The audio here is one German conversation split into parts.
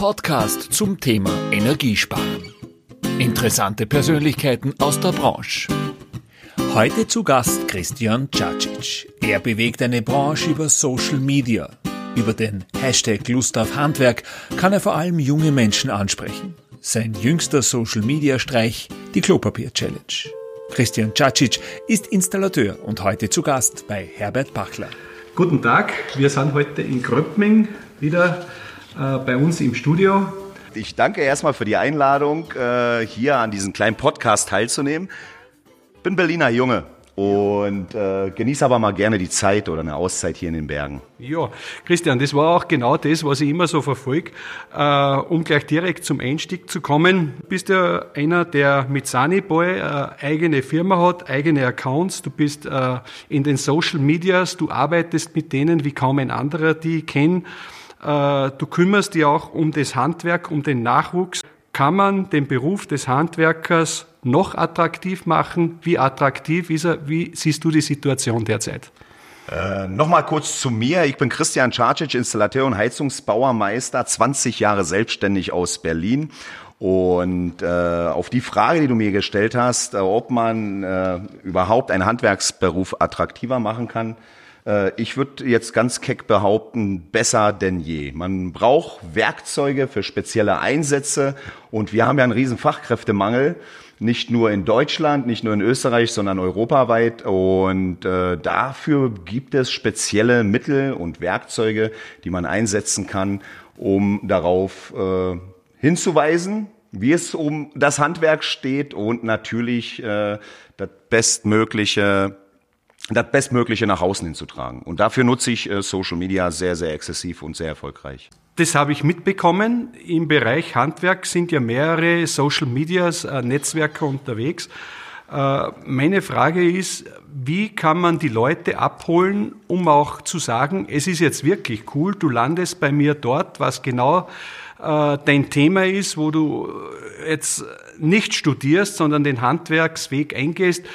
Podcast zum Thema Energiesparen. Interessante Persönlichkeiten aus der Branche. Heute zu Gast Christian Cacic. Er bewegt eine Branche über Social Media. Über den Hashtag Lust auf Handwerk kann er vor allem junge Menschen ansprechen. Sein jüngster Social Media Streich, die Klopapier Challenge. Christian Cacic ist Installateur und heute zu Gast bei Herbert Bachler. Guten Tag, wir sind heute in Gröbming wieder äh, bei uns im Studio. Ich danke erstmal für die Einladung, äh, hier an diesem kleinen Podcast teilzunehmen. Bin Berliner Junge, und äh, genieße aber mal gerne die Zeit oder eine Auszeit hier in den Bergen. Ja, Christian, das war auch genau das, was ich immer so verfolge, äh, um gleich direkt zum Einstieg zu kommen. Du bist ja einer, der mit Sunnyboy äh, eigene Firma hat, eigene Accounts, du bist äh, in den Social Medias, du arbeitest mit denen wie kaum ein anderer, die ich kenne. Äh, du kümmerst dich auch um das Handwerk, um den Nachwuchs. Kann man den Beruf des Handwerkers noch attraktiv machen? Wie attraktiv ist er? Wie siehst du die Situation derzeit? Äh, Nochmal kurz zu mir. Ich bin Christian Czarcic, Installateur und Heizungsbauermeister, 20 Jahre selbstständig aus Berlin. Und äh, auf die Frage, die du mir gestellt hast, äh, ob man äh, überhaupt einen Handwerksberuf attraktiver machen kann, ich würde jetzt ganz keck behaupten, besser denn je. Man braucht Werkzeuge für spezielle Einsätze und wir haben ja einen riesen Fachkräftemangel nicht nur in Deutschland, nicht nur in Österreich, sondern europaweit. Und äh, dafür gibt es spezielle Mittel und Werkzeuge, die man einsetzen kann, um darauf äh, hinzuweisen, wie es um das Handwerk steht und natürlich äh, das bestmögliche das Bestmögliche nach außen hinzutragen. Und dafür nutze ich äh, Social Media sehr, sehr exzessiv und sehr erfolgreich. Das habe ich mitbekommen. Im Bereich Handwerk sind ja mehrere Social Medias, äh, Netzwerke unterwegs. Äh, meine Frage ist, wie kann man die Leute abholen, um auch zu sagen, es ist jetzt wirklich cool, du landest bei mir dort, was genau dein Thema ist, wo du jetzt nicht studierst, sondern den Handwerksweg eingehst.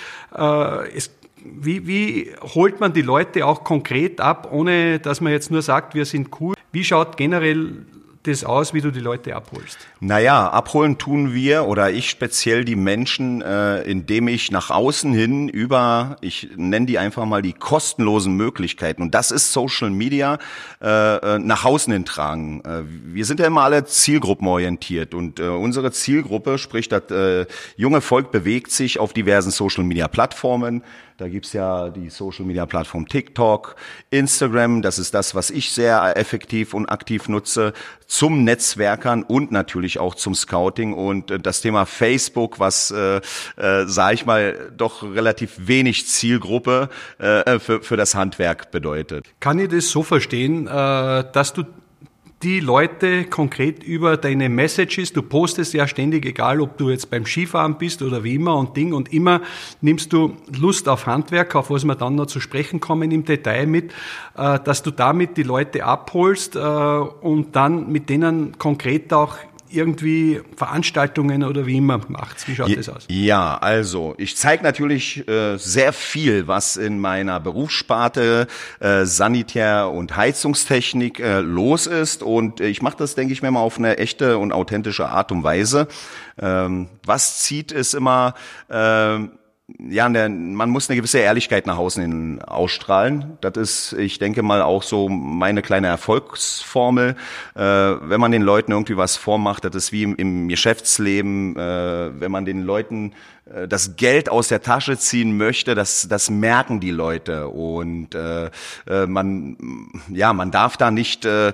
Es wie, wie holt man die Leute auch konkret ab, ohne dass man jetzt nur sagt, wir sind cool? Wie schaut generell das aus, wie du die Leute abholst? Naja, abholen tun wir oder ich speziell die Menschen, äh, indem ich nach außen hin über, ich nenne die einfach mal die kostenlosen Möglichkeiten und das ist Social Media, äh, äh nach außen hin tragen. Äh, wir sind ja immer alle zielgruppenorientiert und äh, unsere Zielgruppe, sprich das äh, junge Volk bewegt sich auf diversen Social Media Plattformen. Da gibt's ja die Social-Media-Plattform TikTok, Instagram, das ist das, was ich sehr effektiv und aktiv nutze, zum Netzwerkern und natürlich auch zum Scouting. Und äh, das Thema Facebook, was, äh, äh, sage ich mal, doch relativ wenig Zielgruppe äh, für, für das Handwerk bedeutet. Kann ich das so verstehen, äh, dass du die Leute konkret über deine Messages. Du postest ja ständig, egal ob du jetzt beim Skifahren bist oder wie immer und Ding und immer nimmst du Lust auf Handwerk, auf was wir dann noch zu sprechen kommen im Detail mit, äh, dass du damit die Leute abholst äh, und dann mit denen konkret auch irgendwie Veranstaltungen oder wie immer macht? Wie schaut ja, das aus? Ja, also ich zeige natürlich äh, sehr viel, was in meiner Berufssparte äh, Sanitär- und Heizungstechnik äh, los ist und ich mache das, denke ich mir mal, auf eine echte und authentische Art und Weise. Ähm, was zieht, ist immer... Äh, ja, man muss eine gewisse Ehrlichkeit nach außen hin ausstrahlen. Das ist, ich denke mal, auch so meine kleine Erfolgsformel. Äh, wenn man den Leuten irgendwie was vormacht, das ist wie im, im Geschäftsleben, äh, wenn man den Leuten das Geld aus der Tasche ziehen möchte, das, das merken die Leute und äh, äh man, ja, man darf da nicht äh, äh,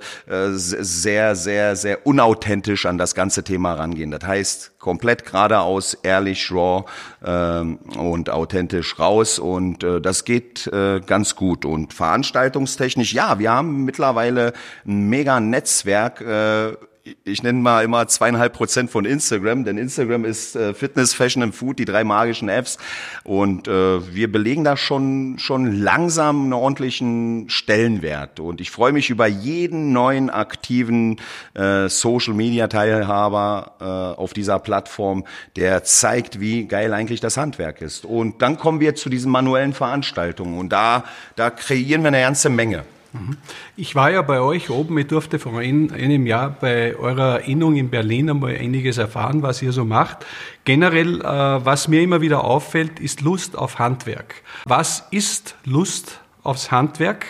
sehr, sehr, sehr unauthentisch an das ganze Thema rangehen. Das heißt, komplett geradeaus, ehrlich, raw äh, und authentisch raus und äh, das geht äh, ganz gut. Und veranstaltungstechnisch, ja, wir haben mittlerweile ein mega Netzwerk äh, ich nenne mal immer zweieinhalb Prozent von Instagram, denn Instagram ist äh, Fitness, Fashion und Food, die drei magischen Apps. Und äh, wir belegen da schon, schon langsam einen ordentlichen Stellenwert. Und ich freue mich über jeden neuen aktiven äh, Social-Media-Teilhaber äh, auf dieser Plattform, der zeigt, wie geil eigentlich das Handwerk ist. Und dann kommen wir zu diesen manuellen Veranstaltungen. Und da, da kreieren wir eine ganze Menge. Ich war ja bei euch oben, ich durfte vor einem Jahr bei eurer Innung in Berlin einmal einiges erfahren, was ihr so macht. Generell, äh, was mir immer wieder auffällt, ist Lust auf Handwerk. Was ist Lust aufs Handwerk?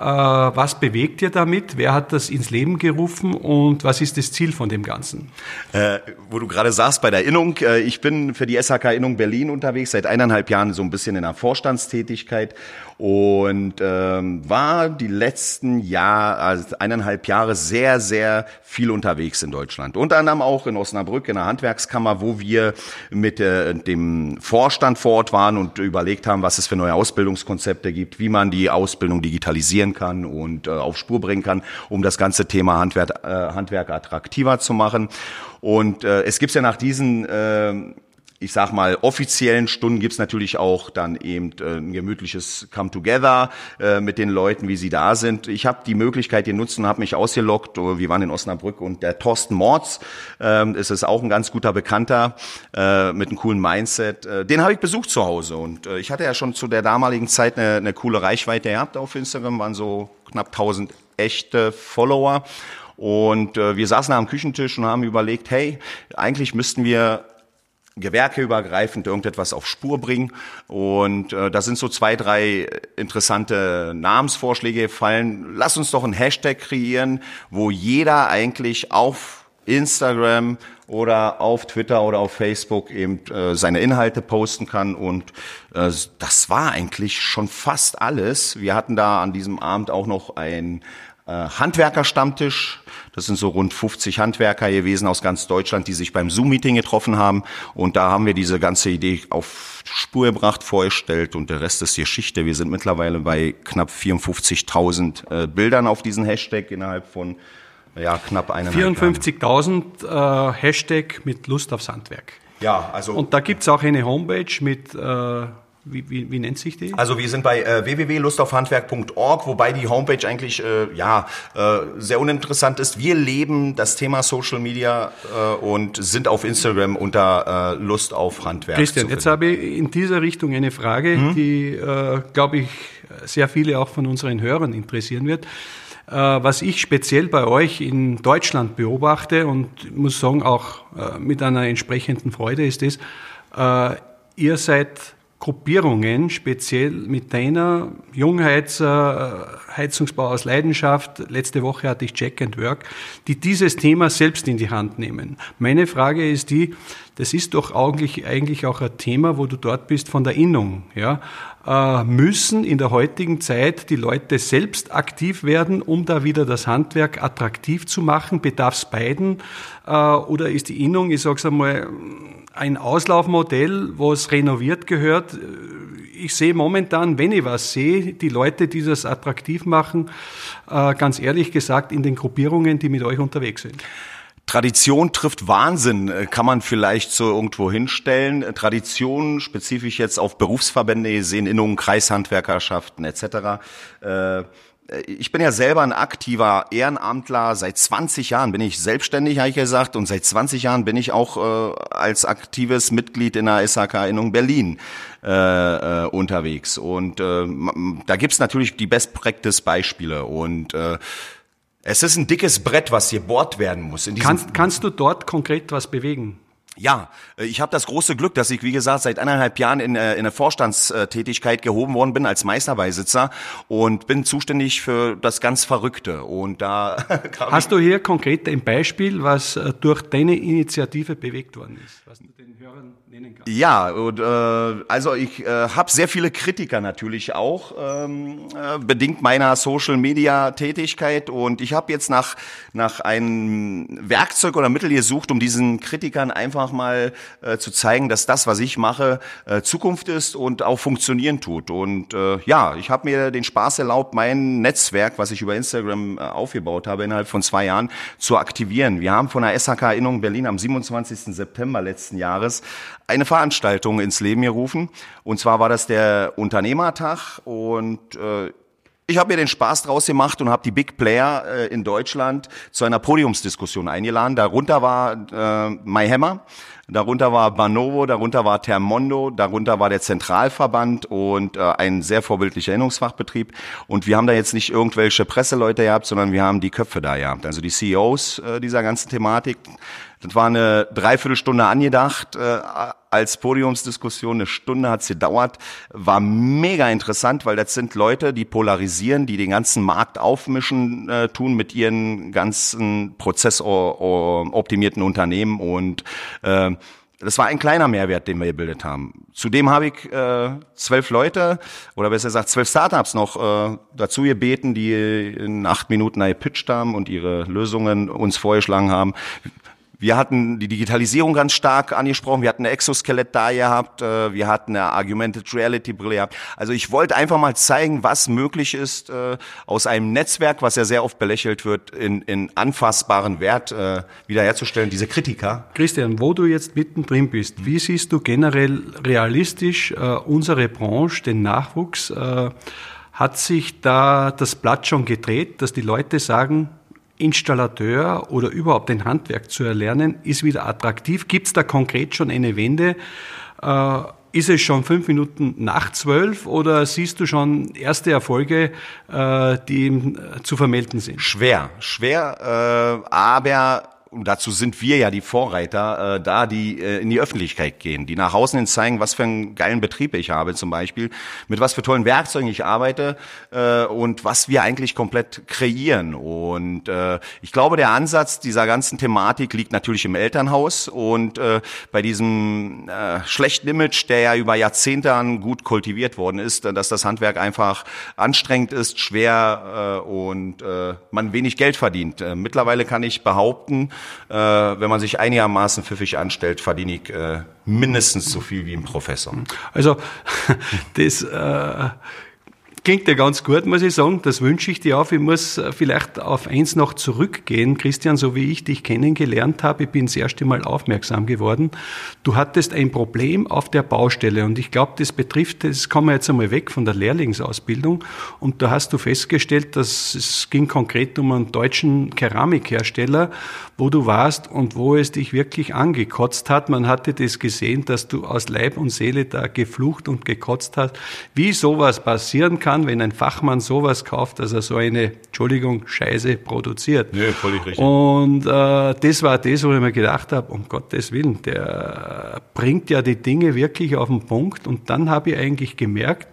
Äh, was bewegt ihr damit? Wer hat das ins Leben gerufen und was ist das Ziel von dem Ganzen? Äh, wo du gerade sagst bei der Innung, äh, ich bin für die SHK Innung Berlin unterwegs, seit eineinhalb Jahren so ein bisschen in der Vorstandstätigkeit und ähm, war die letzten Jahr, also eineinhalb Jahre sehr, sehr viel unterwegs in Deutschland. Unter anderem auch in Osnabrück in der Handwerkskammer, wo wir mit äh, dem Vorstand vor Ort waren und überlegt haben, was es für neue Ausbildungskonzepte gibt, wie man die Ausbildung digitalisieren kann und äh, auf Spur bringen kann, um das ganze Thema Handwerk, äh, Handwerk attraktiver zu machen. Und äh, es gibt ja nach diesen äh, ich sag mal, offiziellen Stunden gibt's natürlich auch dann eben äh, ein gemütliches Come-Together äh, mit den Leuten, wie sie da sind. Ich habe die Möglichkeit die nutzen, habe mich ausgelockt. Wir waren in Osnabrück und der Thorsten Mords äh, ist es auch ein ganz guter Bekannter äh, mit einem coolen Mindset. Äh, den habe ich besucht zu Hause und äh, ich hatte ja schon zu der damaligen Zeit eine, eine coole Reichweite gehabt auf Instagram, waren so knapp 1000 echte Follower. Und äh, wir saßen am Küchentisch und haben überlegt, hey, eigentlich müssten wir gewerkeübergreifend irgendetwas auf Spur bringen. Und äh, da sind so zwei, drei interessante Namensvorschläge gefallen. Lass uns doch einen Hashtag kreieren, wo jeder eigentlich auf Instagram oder auf Twitter oder auf Facebook eben äh, seine Inhalte posten kann. Und äh, das war eigentlich schon fast alles. Wir hatten da an diesem Abend auch noch ein Handwerkerstammtisch das sind so rund 50 Handwerker gewesen aus ganz Deutschland, die sich beim Zoom-Meeting getroffen haben. Und da haben wir diese ganze Idee auf Spur gebracht, vorgestellt und der Rest ist Geschichte. Wir sind mittlerweile bei knapp 54.000 äh, Bildern auf diesen Hashtag innerhalb von ja, knapp einer 54.000 äh, Hashtag mit Lust aufs Handwerk. Ja, also. Und da gibt's auch eine Homepage mit äh, wie, wie, wie nennt sich die? Also wir sind bei äh, www.lustaufhandwerk.org, wobei die Homepage eigentlich äh, ja äh, sehr uninteressant ist. Wir leben das Thema Social Media äh, und sind auf Instagram unter äh, Lust auf Handwerk. Christian, jetzt habe ich in dieser Richtung eine Frage, mhm. die, äh, glaube ich, sehr viele auch von unseren Hörern interessieren wird. Was ich speziell bei euch in Deutschland beobachte und muss sagen auch mit einer entsprechenden Freude ist es, ihr seid Gruppierungen, speziell mit deiner Jungheizer, äh, Heizungsbau aus Leidenschaft, letzte Woche hatte ich Check and Work, die dieses Thema selbst in die Hand nehmen. Meine Frage ist die, das ist doch eigentlich, eigentlich auch ein Thema, wo du dort bist von der Innung, ja. Äh, müssen in der heutigen Zeit die Leute selbst aktiv werden, um da wieder das Handwerk attraktiv zu machen? Bedarf es beiden? Äh, oder ist die Innung, ich sage es einmal, ein Auslaufmodell, was renoviert gehört. Ich sehe momentan, wenn ich was sehe, die Leute, die das attraktiv machen, äh, ganz ehrlich gesagt, in den Gruppierungen, die mit euch unterwegs sind. Tradition trifft Wahnsinn, äh, kann man vielleicht so irgendwo hinstellen. Tradition, spezifisch jetzt auf Berufsverbände gesehen, Innungen, Kreishandwerkerschaften etc. Äh, ich bin ja selber ein aktiver Ehrenamtler. Seit 20 Jahren bin ich selbstständig, habe ich gesagt, und seit 20 Jahren bin ich auch äh, als aktives Mitglied in der SHK-Innung Berlin äh, äh, unterwegs. Und äh, da gibt's natürlich die Best Practice Beispiele und äh, es ist ein dickes Brett, was hier bohrt werden muss. kannst, kannst du dort konkret was bewegen? Ja, äh, ich habe das große Glück, dass ich, wie gesagt, seit eineinhalb Jahren in, äh, in eine Vorstandstätigkeit gehoben worden bin als Meisterbeisitzer und bin zuständig für das ganz Verrückte. Und da hast du hier konkret ein Beispiel, was äh, durch deine Initiative bewegt worden ist, was du den Hörern nennen kannst? Ja, und, äh, also ich äh, habe sehr viele Kritiker natürlich auch, ähm, äh, bedingt meiner Social-Media-Tätigkeit. Und ich habe jetzt nach, nach einem Werkzeug oder Mittel gesucht, um diesen Kritikern einfach mal äh, zu zeigen, dass das, was ich mache, äh, Zukunft ist und auch funktionieren tut. Und äh, ja, ich habe mir den Spaß erlaubt, mein Netzwerk, was ich über Instagram äh, aufgebaut habe, innerhalb von zwei Jahren zu aktivieren. Wir haben von der SHK Erinnerung Berlin am 27. September letzten Jahres eine Veranstaltung ins Leben gerufen. Und zwar war das der Unternehmertag und äh, ich habe mir den Spaß draus gemacht und habe die Big Player äh, in Deutschland zu einer Podiumsdiskussion eingeladen. Darunter war äh, MyHammer, darunter war Banovo, darunter war Termondo, darunter war der Zentralverband und äh, ein sehr vorbildlicher Ernährungsfachbetrieb. Und wir haben da jetzt nicht irgendwelche Presseleute gehabt, sondern wir haben die Köpfe da gehabt, also die CEOs äh, dieser ganzen Thematik. Das war eine Dreiviertelstunde angedacht äh, als Podiumsdiskussion. Eine Stunde hat's gedauert. War mega interessant, weil das sind Leute, die polarisieren, die den ganzen Markt aufmischen äh, tun mit ihren ganzen prozessoptimierten Unternehmen und äh, das war ein kleiner Mehrwert, den wir gebildet haben. Zudem habe ich äh, zwölf Leute oder besser gesagt zwölf Startups noch äh, dazu gebeten, die in acht Minuten gepitcht haben und ihre Lösungen uns vorgeschlagen haben. Wir hatten die Digitalisierung ganz stark angesprochen. Wir hatten eine Exoskelett da gehabt. Äh, wir hatten eine Argumented Reality Brille gehabt. Also ich wollte einfach mal zeigen, was möglich ist, äh, aus einem Netzwerk, was ja sehr oft belächelt wird, in, in anfassbaren Wert äh, wiederherzustellen. Diese Kritiker. Christian, wo du jetzt mittendrin bist, wie siehst du generell realistisch unsere Branche, den Nachwuchs? Hat sich da das Blatt schon gedreht, dass die Leute sagen, Installateur oder überhaupt ein Handwerk zu erlernen, ist wieder attraktiv. Gibt es da konkret schon eine Wende? Äh, ist es schon fünf Minuten nach zwölf oder siehst du schon erste Erfolge, äh, die zu vermelden sind? Schwer, schwer, äh, aber und dazu sind wir ja die Vorreiter, äh, da die äh, in die Öffentlichkeit gehen, die nach außen hin zeigen, was für einen geilen Betrieb ich habe zum Beispiel, mit was für tollen Werkzeugen ich arbeite äh, und was wir eigentlich komplett kreieren. Und äh, ich glaube, der Ansatz dieser ganzen Thematik liegt natürlich im Elternhaus und äh, bei diesem äh, schlechten Image, der ja über Jahrzehnte an gut kultiviert worden ist, dass das Handwerk einfach anstrengend ist, schwer äh, und äh, man wenig Geld verdient. Äh, mittlerweile kann ich behaupten, äh, wenn man sich einigermaßen pfiffig anstellt, verdiene ich äh, mindestens so viel wie ein Professor. Also das äh, Klingt ja ganz gut, muss ich sagen. Das wünsche ich dir auch. Ich muss äh, vielleicht auf eins noch zurückgehen, Christian, so wie ich dich kennengelernt habe. Ich bin das erste Mal aufmerksam geworden. Du hattest ein Problem auf der Baustelle und ich glaube, das betrifft, das kommen wir jetzt einmal weg von der Lehrlingsausbildung und da hast du festgestellt, dass es ging konkret um einen deutschen Keramikhersteller, wo du warst und wo es dich wirklich angekotzt hat. Man hatte das gesehen, dass du aus Leib und Seele da geflucht und gekotzt hast. Wie sowas passieren kann, wenn ein Fachmann sowas kauft, dass er so eine, Entschuldigung, Scheiße produziert. Nee, völlig richtig. Und äh, das war das, wo ich mir gedacht habe, um Gottes Willen, der bringt ja die Dinge wirklich auf den Punkt. Und dann habe ich eigentlich gemerkt,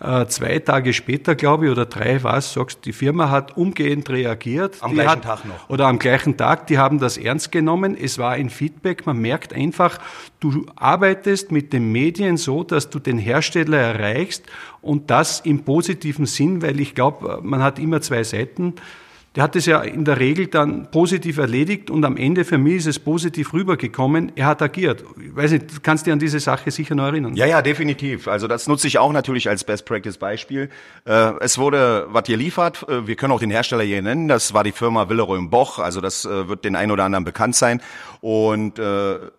äh, zwei Tage später, glaube ich, oder drei war es, sagst die Firma hat umgehend reagiert. Am gleichen hat, Tag noch. Oder am gleichen Tag, die haben das ernst genommen. Es war ein Feedback, man merkt einfach, du arbeitest mit den Medien so, dass du den Hersteller erreichst und das im positiven Sinn, weil ich glaube, man hat immer zwei Seiten. Der hat es ja in der Regel dann positiv erledigt und am Ende für mich ist es positiv rübergekommen. Er hat agiert. Ich weiß nicht, du kannst dir an diese Sache sicher noch erinnern. Ja, ja, definitiv. Also das nutze ich auch natürlich als Best Practice Beispiel. Äh, es wurde was hier liefert. Äh, wir können auch den Hersteller hier nennen. Das war die Firma Willeroy Boch. Also das äh, wird den ein oder anderen bekannt sein. Und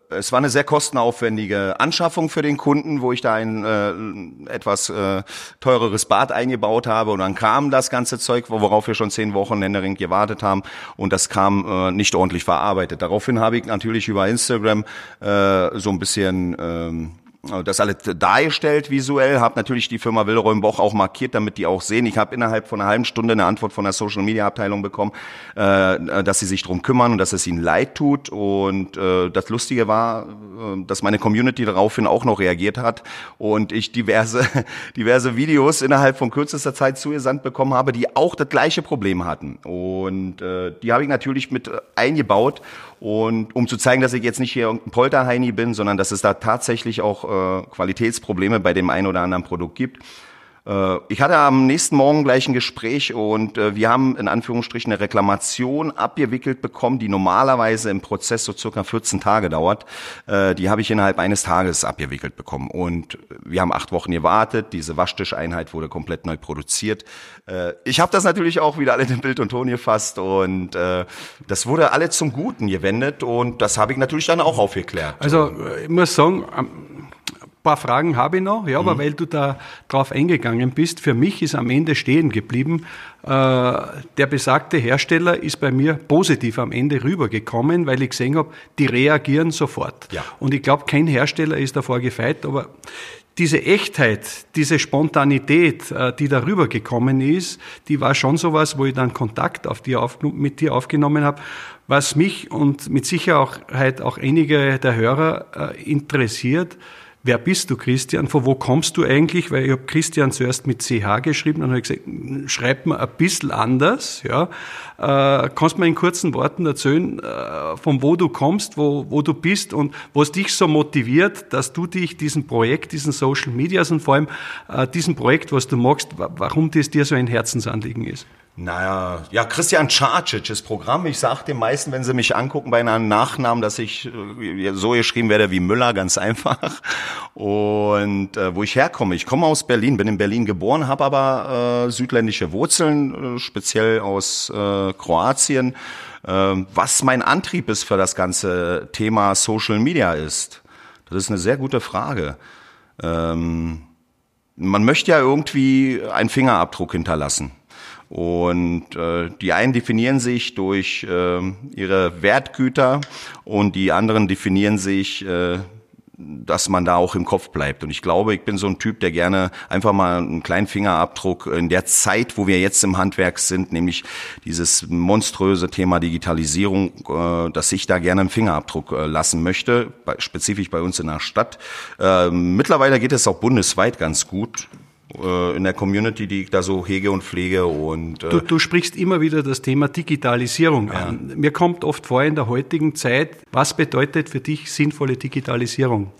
es war eine sehr kostenaufwendige Anschaffung für den Kunden, wo ich da ein äh, etwas äh, teureres Bad eingebaut habe. Und dann kam das ganze Zeug, worauf wir schon zehn Wochen Ländering gewartet haben. Und das kam äh, nicht ordentlich verarbeitet. Daraufhin habe ich natürlich über Instagram äh, so ein bisschen... Ähm, äh, das alles dargestellt visuell, habe natürlich die Firma Wilhelm Boch auch markiert, damit die auch sehen. Ich habe innerhalb von einer halben Stunde eine Antwort von der Social Media Abteilung bekommen, äh, dass sie sich drum kümmern und dass es ihnen leid tut. Und äh, das Lustige war, äh, dass meine Community daraufhin auch noch reagiert hat und ich diverse diverse Videos innerhalb von kürzester Zeit zugesandt bekommen habe, die auch das gleiche Problem hatten. Und äh, die habe ich natürlich mit eingebaut und um zu zeigen, dass ich jetzt nicht hier irgendein Polterheini bin, sondern dass es da tatsächlich auch äh, Qualitätsprobleme bei dem einen oder anderen Produkt gibt. Äh, ich hatte am nächsten Morgen gleich ein Gespräch und äh, wir haben in Anführungsstrichen eine Reklamation abgewickelt bekommen, die normalerweise im Prozess so circa 14 Tage dauert. Äh, die habe ich innerhalb eines Tages abgewickelt bekommen. Und wir haben acht Wochen gewartet. Diese Waschtischeinheit wurde komplett neu produziert. Ich habe das natürlich auch wieder alle in Bild und Ton gefasst und das wurde alle zum Guten gewendet und das habe ich natürlich dann auch aufgeklärt. Also ich muss sagen, paar Fragen habe ich noch, ja, mhm. aber weil du da drauf eingegangen bist, für mich ist am Ende stehen geblieben, äh, der besagte Hersteller ist bei mir positiv am Ende rübergekommen, weil ich gesehen habe, die reagieren sofort. Ja. Und ich glaube, kein Hersteller ist davor gefeit, aber diese Echtheit, diese Spontanität, äh, die darüber gekommen ist, die war schon sowas, wo ich dann Kontakt auf dir auf, mit dir aufgenommen habe, was mich und mit Sicherheit auch einige der Hörer äh, interessiert. Wer bist du, Christian? Von wo kommst du eigentlich? Weil ich habe Christian zuerst mit CH geschrieben und habe gesagt, schreib mir ein bisschen anders. Ja. Äh, kannst du mir in kurzen Worten erzählen, äh, von wo du kommst, wo, wo du bist und was dich so motiviert, dass du dich diesem Projekt, diesen Social Medias und vor allem äh, diesem Projekt, was du magst, warum das dir so ein Herzensanliegen ist? Naja, ja, Christian Czarcic Programm. Ich sage den meisten, wenn sie mich angucken bei einem Nachnamen, dass ich äh, so geschrieben werde wie Müller, ganz einfach. Und äh, wo ich herkomme, ich komme aus Berlin, bin in Berlin geboren, habe aber äh, südländische Wurzeln, äh, speziell aus äh, Kroatien. Äh, was mein Antrieb ist für das ganze Thema Social Media ist, das ist eine sehr gute Frage. Ähm, man möchte ja irgendwie einen Fingerabdruck hinterlassen. Und äh, die einen definieren sich durch äh, ihre Wertgüter und die anderen definieren sich äh, dass man da auch im Kopf bleibt. Und ich glaube, ich bin so ein Typ, der gerne einfach mal einen kleinen Fingerabdruck in der Zeit, wo wir jetzt im Handwerk sind, nämlich dieses monströse Thema Digitalisierung, äh, dass ich da gerne einen Fingerabdruck äh, lassen möchte, spezifisch bei uns in der Stadt. Äh, mittlerweile geht es auch bundesweit ganz gut äh, in der Community, die ich da so hege und pflege. Und, äh du, du sprichst immer wieder das Thema Digitalisierung ja. an. Mir kommt oft vor in der heutigen Zeit, was bedeutet für dich sinnvolle Digitalisierung?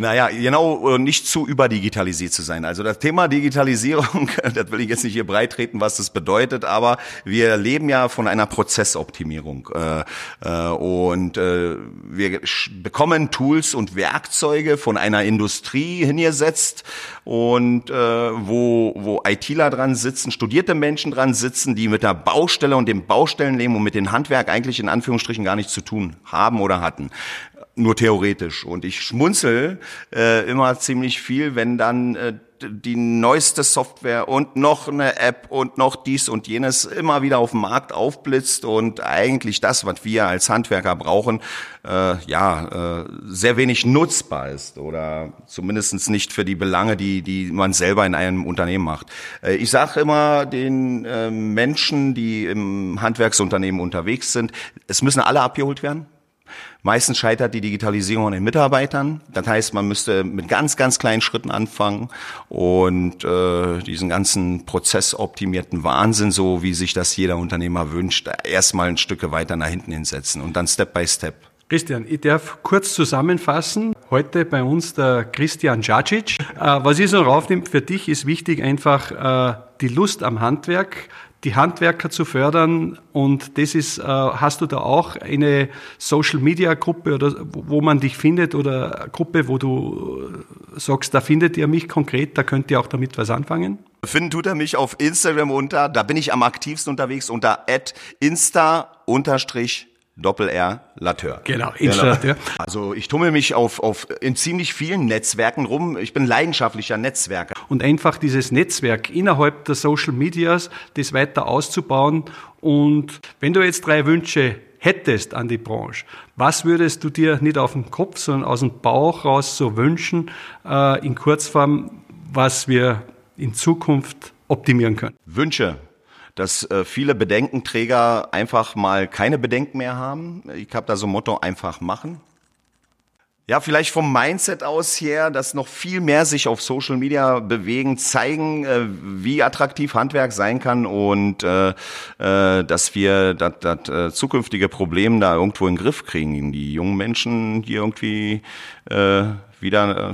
Naja, genau, nicht zu überdigitalisiert zu sein. Also das Thema Digitalisierung, das will ich jetzt nicht hier breit treten, was das bedeutet, aber wir leben ja von einer Prozessoptimierung. Äh, äh, und äh, wir bekommen Tools und Werkzeuge von einer Industrie hingesetzt und wo, wo ITler dran sitzen, studierte Menschen dran sitzen, die mit der Baustelle und dem Baustellenleben und mit dem Handwerk eigentlich in Anführungsstrichen gar nichts zu tun haben oder hatten nur theoretisch. Und ich schmunzel äh, immer ziemlich viel, wenn dann äh, die neueste Software und noch eine App und noch dies und jenes immer wieder auf dem Markt aufblitzt und eigentlich das, was wir als Handwerker brauchen, äh, ja, äh, sehr wenig nutzbar ist oder zumindestens nicht für die Belange, die, die man selber in einem Unternehmen macht. Äh, ich sage immer den äh, Menschen, die im Handwerksunternehmen unterwegs sind, es müssen alle abgeholt werden. Meistens scheitert die Digitalisierung an den Mitarbeitern. Das heißt, man müsste mit ganz, ganz kleinen Schritten anfangen und äh, diesen ganzen prozessoptimierten Wahnsinn, so wie sich das jeder Unternehmer wünscht, erstmal ein Stück weiter nach hinten hinsetzen und dann Step by Step. Christian, ich darf kurz zusammenfassen. Heute bei uns der Christian Djacic. Äh, was ich so raufnehme, für dich ist wichtig einfach äh, die Lust am Handwerk, die Handwerker zu fördern. Und das ist, äh, hast du da auch eine Social Media Gruppe oder wo man dich findet oder Gruppe, wo du sagst, da findet ihr mich konkret, da könnt ihr auch damit was anfangen? Finden tut er mich auf Instagram unter, da bin ich am aktivsten unterwegs unter insta Doppel-R Lateur. Genau, Installateur. Genau. Also ich tummel mich auf, auf in ziemlich vielen Netzwerken rum. Ich bin leidenschaftlicher Netzwerker. Und einfach dieses Netzwerk innerhalb der Social Medias, das weiter auszubauen. Und wenn du jetzt drei Wünsche hättest an die Branche, was würdest du dir nicht auf den Kopf, sondern aus dem Bauch raus so wünschen, äh, in Kurzform, was wir in Zukunft optimieren können? Wünsche dass äh, viele Bedenkenträger einfach mal keine Bedenken mehr haben. Ich habe da so ein Motto, einfach machen. Ja, vielleicht vom Mindset aus her, dass noch viel mehr sich auf Social Media bewegen, zeigen, äh, wie attraktiv Handwerk sein kann und äh, äh, dass wir das, das äh, zukünftige Problem da irgendwo in den Griff kriegen, die jungen Menschen hier irgendwie äh, wieder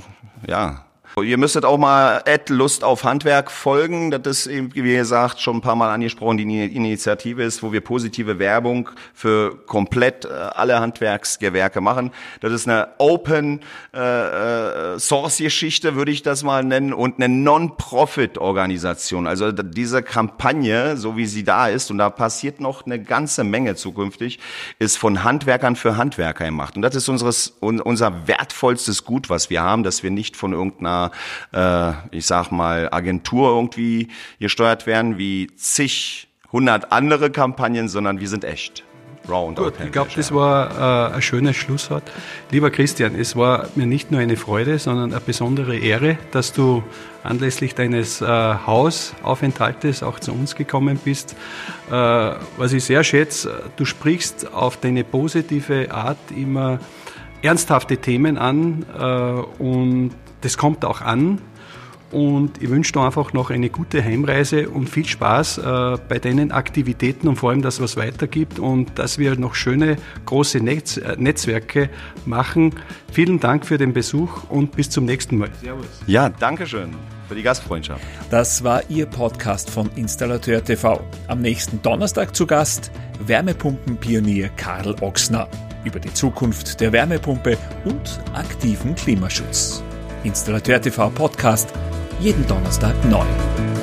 äh, ja Ihr müsstet auch mal Ed Lust auf Handwerk folgen. Das ist eben, wie gesagt, schon ein paar Mal angesprochen, die Initiative ist, wo wir positive Werbung für komplett äh, alle Handwerksgewerke machen. Das ist eine Open äh, äh, Source Geschichte, würde ich das mal nennen, und eine Non-Profit-Organisation. Also diese Kampagne, so wie sie da ist, und da passiert noch eine ganze Menge zukünftig, ist von Handwerkern für Handwerker gemacht. Und das ist unseres, unser wertvollstes Gut, was wir haben, dass wir nicht von irgendeiner, äh, ich sag mal, Agentur irgendwie gesteuert werden, wie zig, hundert andere Kampagnen, sondern wir sind echt. Raw und Gut, ich glaube, das war äh, ein schönes Schlusswort. Lieber Christian, es war mir nicht nur eine Freude, sondern eine besondere Ehre, dass du anlässlich deines äh, Hausaufenthaltes auch zu uns gekommen bist. Äh, was ich sehr schätze, du sprichst auf deine positive Art immer ernsthafte Themen an äh, und das kommt auch an. Und ich wünsche dir einfach noch eine gute Heimreise und viel Spaß äh, bei deinen Aktivitäten und vor allem, dass was weitergibt und dass wir noch schöne große Netz, äh, Netzwerke machen. Vielen Dank für den Besuch und bis zum nächsten Mal. Servus. Ja, danke schön für die Gastfreundschaft. Das war Ihr Podcast von Installateur TV. Am nächsten Donnerstag zu Gast Wärmepumpenpionier Karl Ochsner über die Zukunft der Wärmepumpe und aktiven Klimaschutz. Installateur TV Podcast jeden Donnerstag neu.